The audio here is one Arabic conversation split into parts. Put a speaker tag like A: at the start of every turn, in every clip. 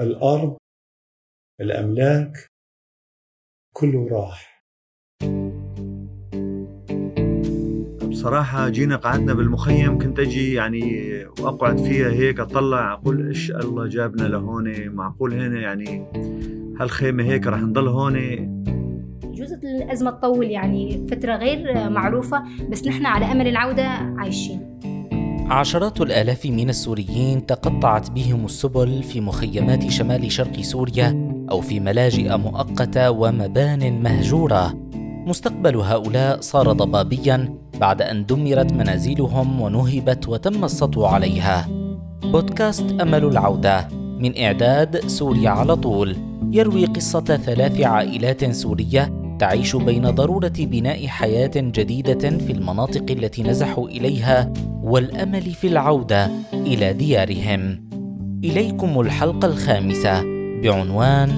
A: الأرض الأملاك كله راح.
B: بصراحة جينا قعدنا بالمخيم كنت أجي يعني وأقعد فيها هيك أطلع أقول إيش الله جابنا لهون؟ معقول هنا يعني هالخيمة هيك رح نضل هون؟
C: جزء الأزمة تطول يعني فترة غير معروفة بس نحن على أمل العودة عايشين.
D: عشرات الآلاف من السوريين تقطعت بهم السبل في مخيمات شمال شرق سوريا أو في ملاجئ مؤقتة ومبان مهجورة. مستقبل هؤلاء صار ضبابيا بعد أن دمرت منازلهم ونهبت وتم السطو عليها. بودكاست أمل العودة من إعداد سوريا على طول. يروي قصة ثلاث عائلات سورية تعيش بين ضرورة بناء حياة جديدة في المناطق التي نزحوا إليها والأمل في العودة إلى ديارهم. إليكم الحلقة الخامسة بعنوان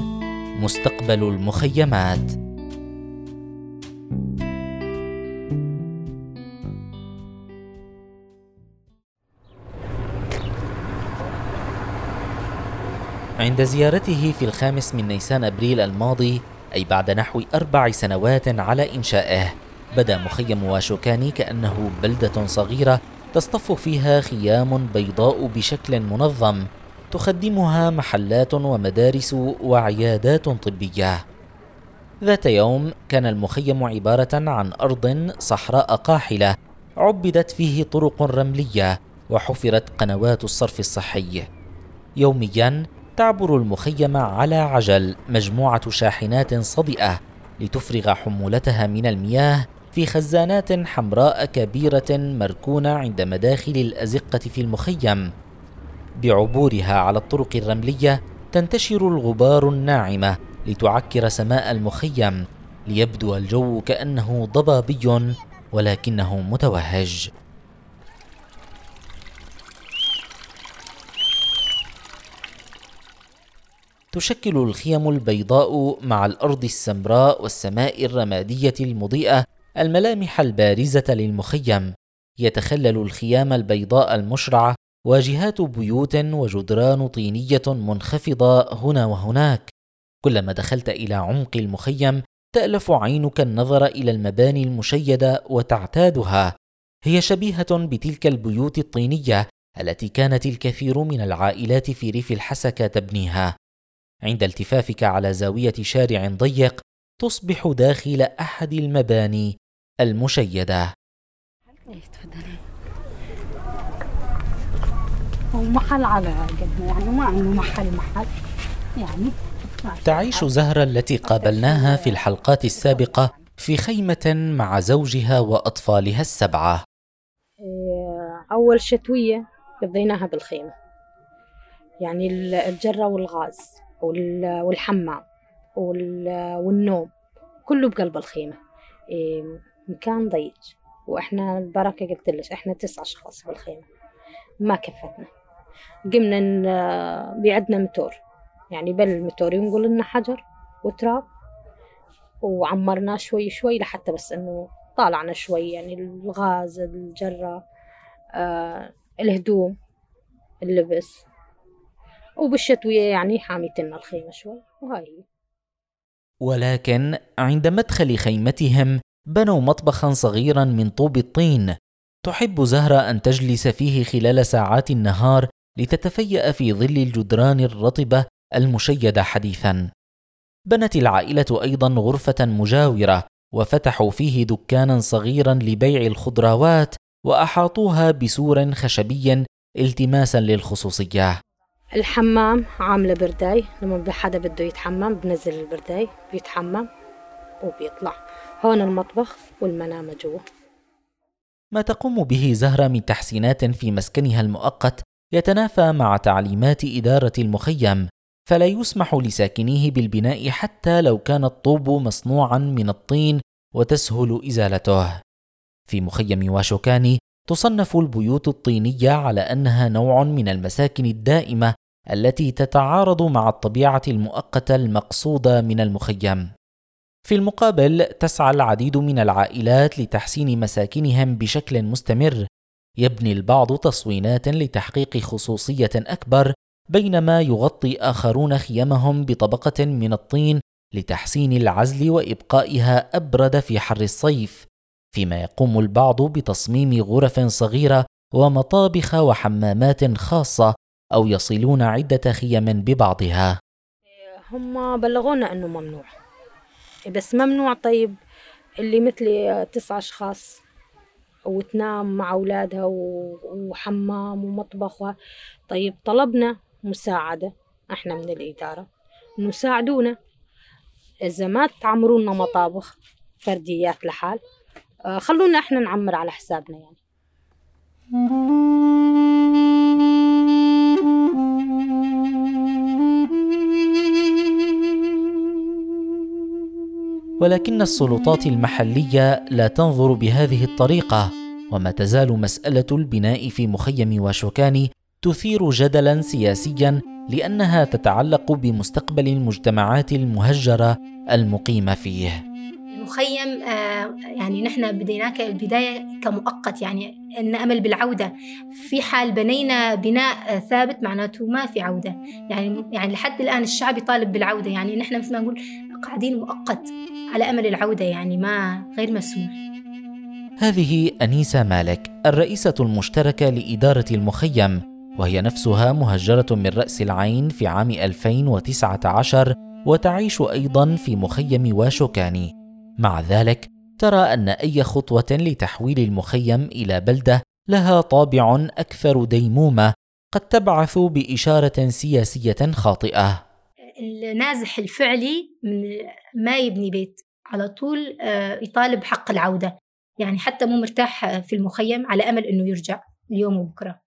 D: مستقبل المخيمات. عند زيارته في الخامس من نيسان أبريل الماضي أي بعد نحو أربع سنوات على إنشائه. بدا مخيم واشوكاني كأنه بلدة صغيرة تصطف فيها خيام بيضاء بشكل منظم. تخدمها محلات ومدارس وعيادات طبية. ذات يوم كان المخيم عبارة عن أرض صحراء قاحلة عبدت فيه طرق رملية وحفرت قنوات الصرف الصحي. يوميا تعبر المخيم على عجل مجموعة شاحنات صدئة لتفرغ حمولتها من المياه في خزانات حمراء كبيرة مركونة عند مداخل الأزقة في المخيم. بعبورها على الطرق الرملية تنتشر الغبار الناعمة لتعكر سماء المخيم ليبدو الجو كأنه ضبابي ولكنه متوهج. تشكل الخيم البيضاء مع الأرض السمراء والسماء الرمادية المضيئة الملامح البارزة للمخيم. يتخلل الخيام البيضاء المشرعه واجهات بيوت وجدران طينية منخفضة هنا وهناك. كلما دخلت إلى عمق المخيم تألف عينك النظر إلى المباني المشيدة وتعتادها. هي شبيهة بتلك البيوت الطينية التي كانت الكثير من العائلات في ريف الحسكة تبنيها. عند التفافك على زاوية شارع ضيق تصبح داخل أحد المباني
C: المشيدة. تفضلي على قد يعني ما محل محل يعني
D: تعيش زهرة التي قابلناها في الحلقات السابقة في خيمة مع زوجها وأطفالها السبعة.
E: أول شتوية قضيناها بالخيمة. يعني الجرة والغاز. والحمام والنوم كله بقلب الخيمة. إيه، مكان ضيق. وإحنا البركة قلت لك إحنا تسع أشخاص بالخيمة ما كفتنا. قمنا بيعدنا متور يعني بل المتور ينقل لنا حجر وتراب. وعمرناه شوي شوي لحتى بس إنه طالعنا شوي. يعني الغاز الجرة آه الهدوم اللبس. وبالشتوية يعني حاميتنا الخيمة شوي وهاي هي
D: ولكن عند مدخل خيمتهم بنوا مطبخا صغيرا من طوب الطين تحب زهرة أن تجلس فيه خلال ساعات النهار لتتفيأ في ظل الجدران الرطبة المشيدة حديثا. بنت العائلة أيضا غرفة مجاورة وفتحوا فيه دكانا صغيرا لبيع الخضروات وأحاطوها بسور خشبي التماسا للخصوصية.
E: الحمام عاملة برداي لما حدا بده يتحمم بنزل البرداي بيتحمم وبيطلع. هون المطبخ والمنامة جوا.
D: ما تقوم به زهرة من تحسينات في مسكنها المؤقت يتنافى مع تعليمات إدارة المخيم فلا يسمح لساكنيه بالبناء حتى لو كان الطوب مصنوعا من الطين وتسهل إزالته. في مخيم واشوكاني تصنف البيوت الطينية على أنها نوع من المساكن الدائمة التي تتعارض مع الطبيعة المؤقتة المقصودة من المخيم. في المقابل تسعى العديد من العائلات لتحسين مساكنهم بشكل مستمر، يبني البعض تصوينات لتحقيق خصوصية أكبر بينما يغطي آخرون خيامهم بطبقة من الطين لتحسين العزل وإبقائها أبرد في حر الصيف فيما يقوم البعض بتصميم غرف صغيرة ومطابخ وحمامات خاصة أو يصلون عدة خيم ببعضها.
E: هم بلغونا إنه ممنوع. بس ممنوع طيب اللي مثلي تسع أشخاص وتنام مع أولادها و- وحمام ومطبخ طيب طلبنا مساعدة إحنا من الإدارة انه ساعدونا إذا ما تعمروا لنا مطابخ فرديات لحال آه، خلونا إحنا نعمر على حسابنا يعني.
D: ولكن السلطات المحلية لا تنظر بهذه الطريقة وما تزال مسألة البناء في مخيم واشوكاني تثير جدلا سياسيا لأنها تتعلق بمستقبل المجتمعات المهجرة المقيمة فيه.
C: المخيم آه، يعني نحن بديناه كالبداية كمؤقت يعني أن أمل بالعودة. في حال بنينا بناء ثابت معناته ما في عودة. يعني يعني لحد الآن الشعب يطالب بالعودة. يعني نحن مثل ما نقول قاعدين مؤقت على أمل العودة يعني ما غير مسموح.
D: هذه أنيسة مالك الرئيسة المشتركة لإدارة المخيم وهي نفسها مهجرة من رأس العين في عام 2019 وتعيش أيضا في مخيم واشوكاني. مع ذلك ترى أن أي خطوة لتحويل المخيم إلى بلدة لها طابع أكثر ديمومة قد تبعث بإشارة سياسية خاطئة.
C: النازح الفعلي من ما يبني بيت على طول آه، يطالب حق العودة. يعني حتى مو مرتاح في المخيم على أمل أنه يرجع اليوم وبكرة.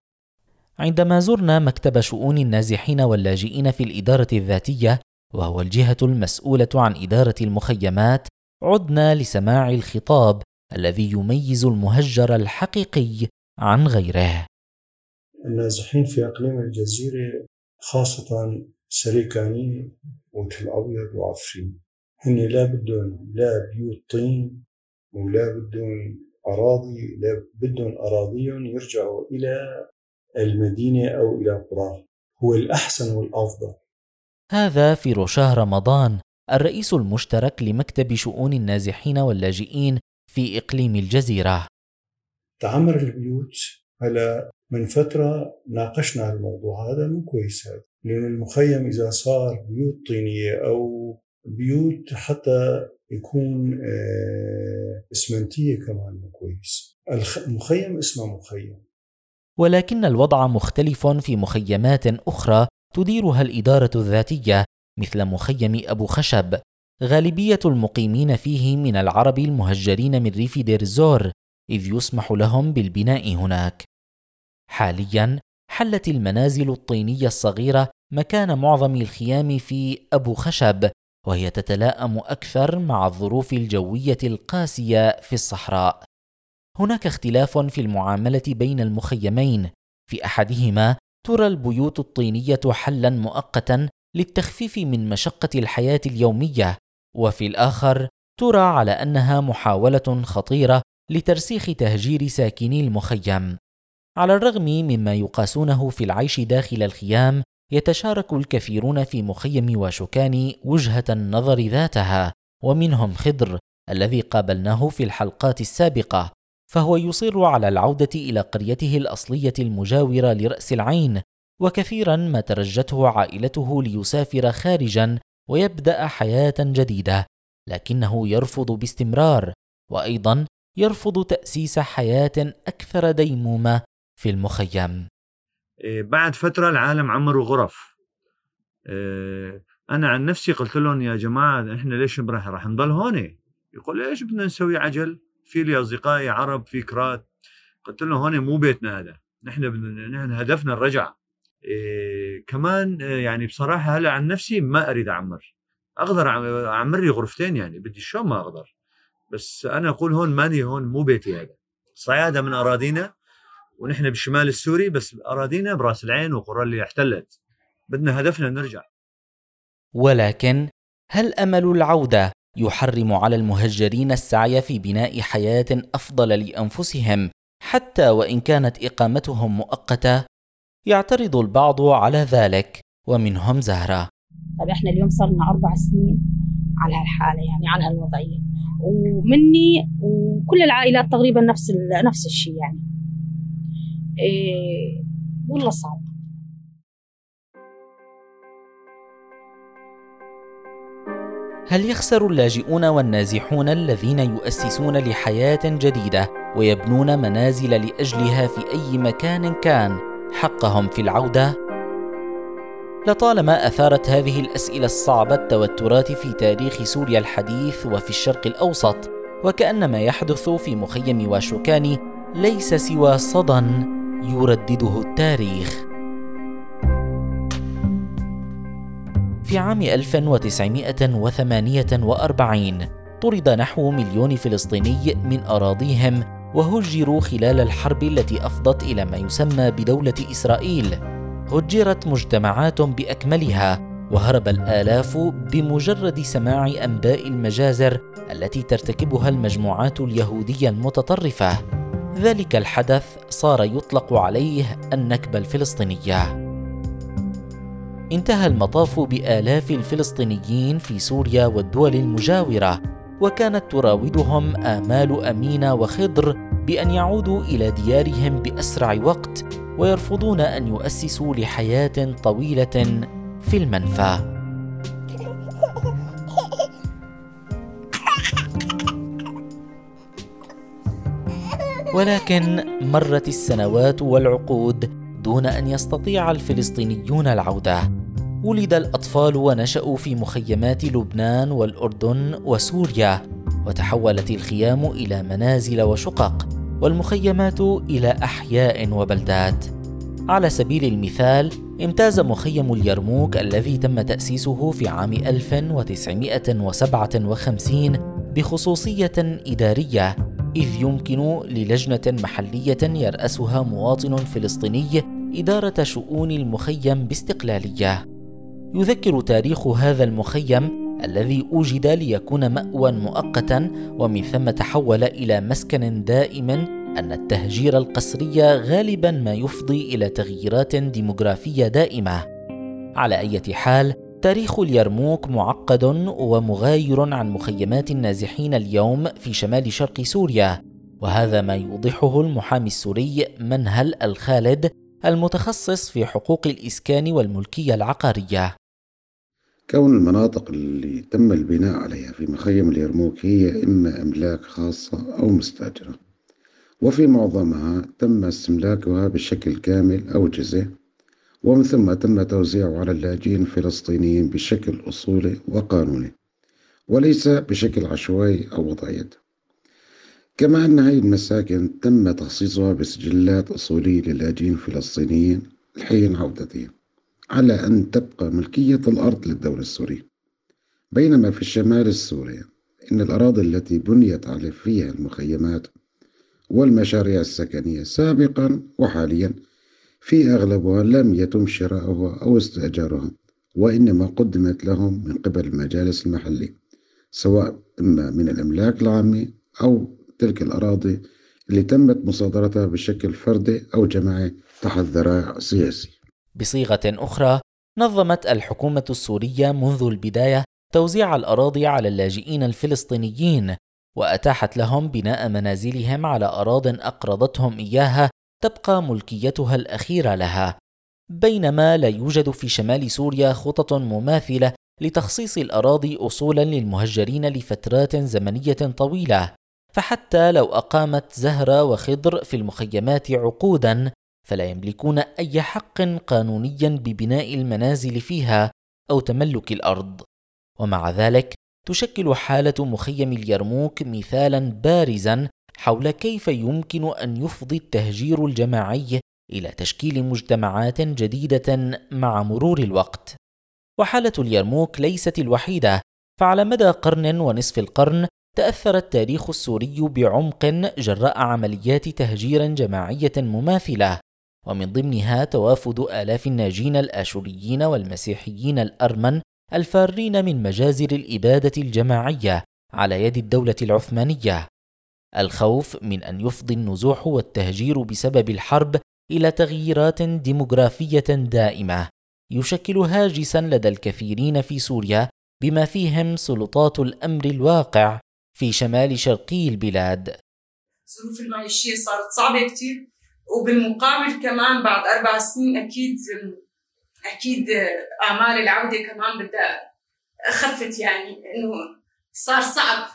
D: عندما زرنا مكتب شؤون النازحين واللاجئين في الإدارة الذاتية وهو الجهة المسؤولة عن إدارة المخيمات عدنا لسماع الخطاب الذي يميز المهجر الحقيقي عن غيره.
A: النازحين في إقليم الجزيرة خاصة سريكاني وتل أبيض وعفرين. هن لا بدهم لا بيوت طين ولا بدهم أراضي لا بدهم أراضيهم يرجعوا إلى المدينة أو إلى قراها هو الأحسن والأفضل.
D: هذا في رشاه رمضان الرئيس المشترك لمكتب شؤون النازحين واللاجئين في إقليم الجزيرة.
A: تعمر البيوت هلا من فترة ناقشنا الموضوع هذا مو كويس هذا لأن المخيم إذا صار بيوت طينية أو بيوت حتى يكون آه، إسمنتية كمان مو كويس. المخيم اسمه مخيم.
D: ولكن الوضع مختلف في مخيمات أخرى تديرها الإدارة الذاتية مثل مخيم أبو خشب. غالبية المقيمين فيه من العرب المهجرين من ريف دير الزور إذ يسمح لهم بالبناء هناك. حاليا حلت المنازل الطينية الصغيرة مكان معظم الخيام في أبو خشب وهي تتلائم أكثر مع الظروف الجوية القاسية في الصحراء. هناك اختلاف في المعاملة بين المخيمين. في أحدهما ترى البيوت الطينية حلا مؤقتا للتخفيف من مشقة الحياة اليومية وفي الآخر ترى على أنها محاولة خطيرة لترسيخ تهجير ساكني المخيم. على الرغم مما يقاسونه في العيش داخل الخيام يتشارك الكثيرون في مخيم واشوكاني وجهة النظر ذاتها ومنهم خضر الذي قابلناه في الحلقات السابقة فهو يصر على العودة إلى قريته الأصلية المجاورة لرأس العين وكثيرا ما ترجته عائلته ليسافر خارجا ويبدأ حياة جديدة لكنه يرفض باستمرار وأيضا يرفض تأسيس حياة أكثر ديمومة في المخيم.
B: إيه، بعد فترة العالم عمروا غرف. إيه، أنا عن نفسي قلت لهم يا جماعة إحنا ليش راح راح نضل هون يقول ليش بدنا نسوي عجل؟ في لي أصدقائي عرب في كرات. قلت لهم هون مو بيتنا هذا. نحن بدنا نحن هدفنا الرجعة إيه كمان إيه، يعني بصراحة هلأ عن نفسي ما أريد أعمر. أقدر أعم- أعمر لي غرفتين يعني بدي شو ما أقدر. بس أنا أقول هون ماني هون مو بيتي هذا. صيادة من أراضينا ونحن بالشمال السوري بس أراضينا برأس العين وقرى اللي احتلت. بدنا هدفنا نرجع.
D: ولكن هل أمل العودة يحرم على المهجرين السعي في بناء حياة أفضل لأنفسهم حتى وإن كانت إقامتهم مؤقتة؟ يعترض البعض على ذلك ومنهم زهرة.
E: طيب إحنا اليوم صرنا أربع سنين على هالحالة يعني على هالوضعية ومني وكل العائلات تقريبا نفس نفس الشيء يعني. إيه والله صعب.
D: هل يخسر اللاجئون والنازحون الذين يؤسسون لحياة جديدة ويبنون منازل لأجلها في أي مكان كان؟ حقهم في العودة؟ لطالما أثارت هذه الأسئلة الصعبة التوترات في تاريخ سوريا الحديث وفي الشرق الأوسط وكأن ما يحدث في مخيم واشوكاني ليس سوى صدى يردده التاريخ في عام 1948 طرد نحو مليون فلسطيني من أراضيهم وهجروا خلال الحرب التي أفضت إلى ما يسمى بدولة إسرائيل. هجرت مجتمعات بأكملها وهرب الآلاف بمجرد سماع أنباء المجازر التي ترتكبها المجموعات اليهودية المتطرفة. ذلك الحدث صار يطلق عليه النكبة الفلسطينية. انتهى المطاف بآلاف الفلسطينيين في سوريا والدول المجاورة وكانت تراودهم آمال أمينة وخضر بأن يعودوا إلى ديارهم بأسرع وقت ويرفضون أن يؤسسوا لحياة طويلة في المنفى. ولكن مرت السنوات والعقود دون أن يستطيع الفلسطينيون العودة. ولد الأطفال ونشأوا في مخيمات لبنان والأردن وسوريا وتحولت الخيام إلى منازل وشقق والمخيمات إلى أحياء وبلدات على سبيل المثال امتاز مخيم اليرموك الذي تم تأسيسه في عام 1957 بخصوصية إدارية إذ يمكن للجنة محلية يرأسها مواطن فلسطيني إدارة شؤون المخيم باستقلالية. يذكر تاريخ هذا المخيم الذي أوجد ليكون مأوى مؤقتا ومن ثم تحول إلى مسكن دائم أن التهجير القسري غالبا ما يفضي إلى تغييرات ديموغرافية دائمة. على أي حال، تاريخ اليرموك معقد ومغاير عن مخيمات النازحين اليوم في شمال شرق سوريا، وهذا ما يوضحه المحامي السوري منهل الخالد المتخصص في حقوق الإسكان والملكية العقارية.
F: كون المناطق اللي تم البناء عليها في مخيم اليرموك هي إما أملاك خاصة أو مستأجرة وفي معظمها تم استملاكها بشكل كامل أو جزء ومن ثم تم توزيعه على اللاجئين الفلسطينيين بشكل أصولي وقانوني وليس بشكل عشوائي أو وضعية. كما أن هذه المساكن تم تخصيصها بسجلات أصولية للاجئين الفلسطينيين لحين عودتهم على أن تبقى ملكية الأرض للدولة السورية. بينما في الشمال السوري إن الأراضي التي بنيت على فيها المخيمات والمشاريع السكنية سابقا وحاليا في أغلبها لم يتم شراؤها أو استئجارها وإنما قدمت لهم من قبل المجالس المحلية سواء إما من الإملاك العامي أو تلك الأراضي اللي تمت مصادرتها بشكل فردي أو جماعي تحت ذراع سياسي.
D: بصيغة أخرى نظمت الحكومة السورية منذ البداية توزيع الأراضي على اللاجئين الفلسطينيين وأتاحت لهم بناء منازلهم على أراض أقرضتهم إياها تبقى ملكيتها الأخيرة لها. بينما لا يوجد في شمال سوريا خطط مماثلة لتخصيص الأراضي أصولا للمهجرين لفترات زمنية طويلة. فحتى لو أقامت زهرة وخضر في المخيمات عقودا فلا يملكون أي حق قانوني ببناء المنازل فيها أو تملك الأرض ومع ذلك تشكل حالة مخيم اليرموك مثالا بارزا حول كيف يمكن أن يفضي التهجير الجماعي إلى تشكيل مجتمعات جديدة مع مرور الوقت. وحالة اليرموك ليست الوحيدة، فعلى مدى قرن ونصف القرن تأثر التاريخ السوري بعمق جراء عمليات تهجير جماعية مماثلة ومن ضمنها توافد آلاف الناجين الآشوريين والمسيحيين الأرمن الفارين من مجازر الإبادة الجماعية على يد الدولة العثمانية. الخوف من أن يفضي النزوح والتهجير بسبب الحرب إلى تغييرات ديموغرافية دائمة يشكل هاجسا لدى الكثيرين في سوريا بما فيهم سلطات الأمر الواقع في شمال شرقي البلاد.
G: الظروف المعيشية صارت صعبة كثير وبالمقابل كمان بعد أربع سنين أكيد أكيد امال العودة كمان بدها خفت يعني إنه صار صعب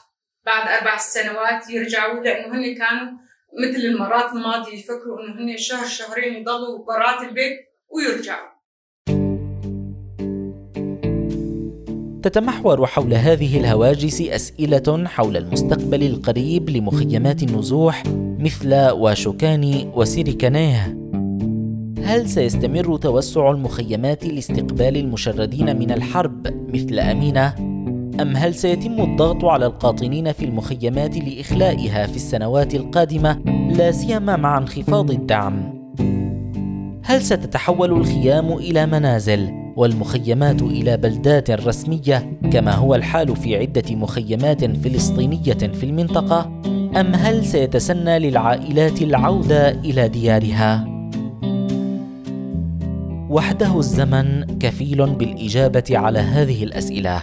G: بعد أربع سنوات يرجعوا لأنه هن كانوا مثل المرات الماضية يفكروا إنه هن شهر شهرين يضلوا برات البيت ويرجعوا.
D: تتمحور حول هذه الهواجس أسئلة حول المستقبل القريب لمخيمات النزوح مثل واشوكاني وسيريكانيه. هل سيستمر توسع المخيمات لاستقبال المشردين من الحرب مثل أمينة؟ أم هل سيتم الضغط على القاطنين في المخيمات لإخلائها في السنوات القادمة؟ لا سيما مع انخفاض الدعم. هل ستتحول الخيام إلى منازل؟ والمخيمات إلى بلدات رسمية كما هو الحال في عدة مخيمات فلسطينية في المنطقة أم هل سيتسنى للعائلات العودة إلى ديارها؟ وحده الزمن كفيل بالإجابة على هذه الأسئلة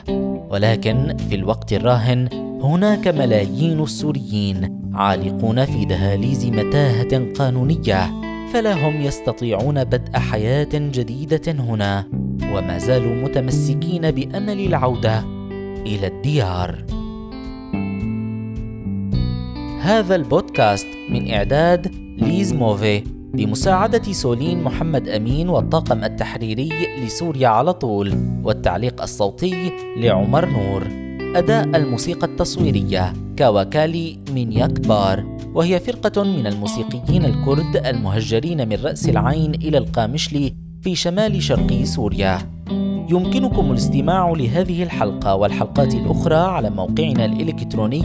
D: ولكن في الوقت الراهن هناك ملايين السوريين عالقون في دهاليز متاهة قانونية فلا هم يستطيعون بدء حياة جديدة هنا. وما زالوا متمسكين بأمل العودة إلى الديار. هذا البودكاست من إعداد ليز موفي بمساعدة سولين محمد أمين والطاقم التحريري لسوريا على طول والتعليق الصوتي لعمر نور. أداء الموسيقى التصويرية كاواكالي من يكبار وهي فرقة من الموسيقيين الكرد المهجرين من رأس العين إلى القامشلي في شمال شرقي سوريا. يمكنكم الاستماع لهذه الحلقة والحلقات الأخرى على موقعنا الإلكتروني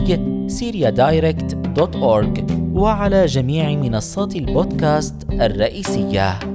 D: syriadirect.org وعلى جميع منصات البودكاست الرئيسية.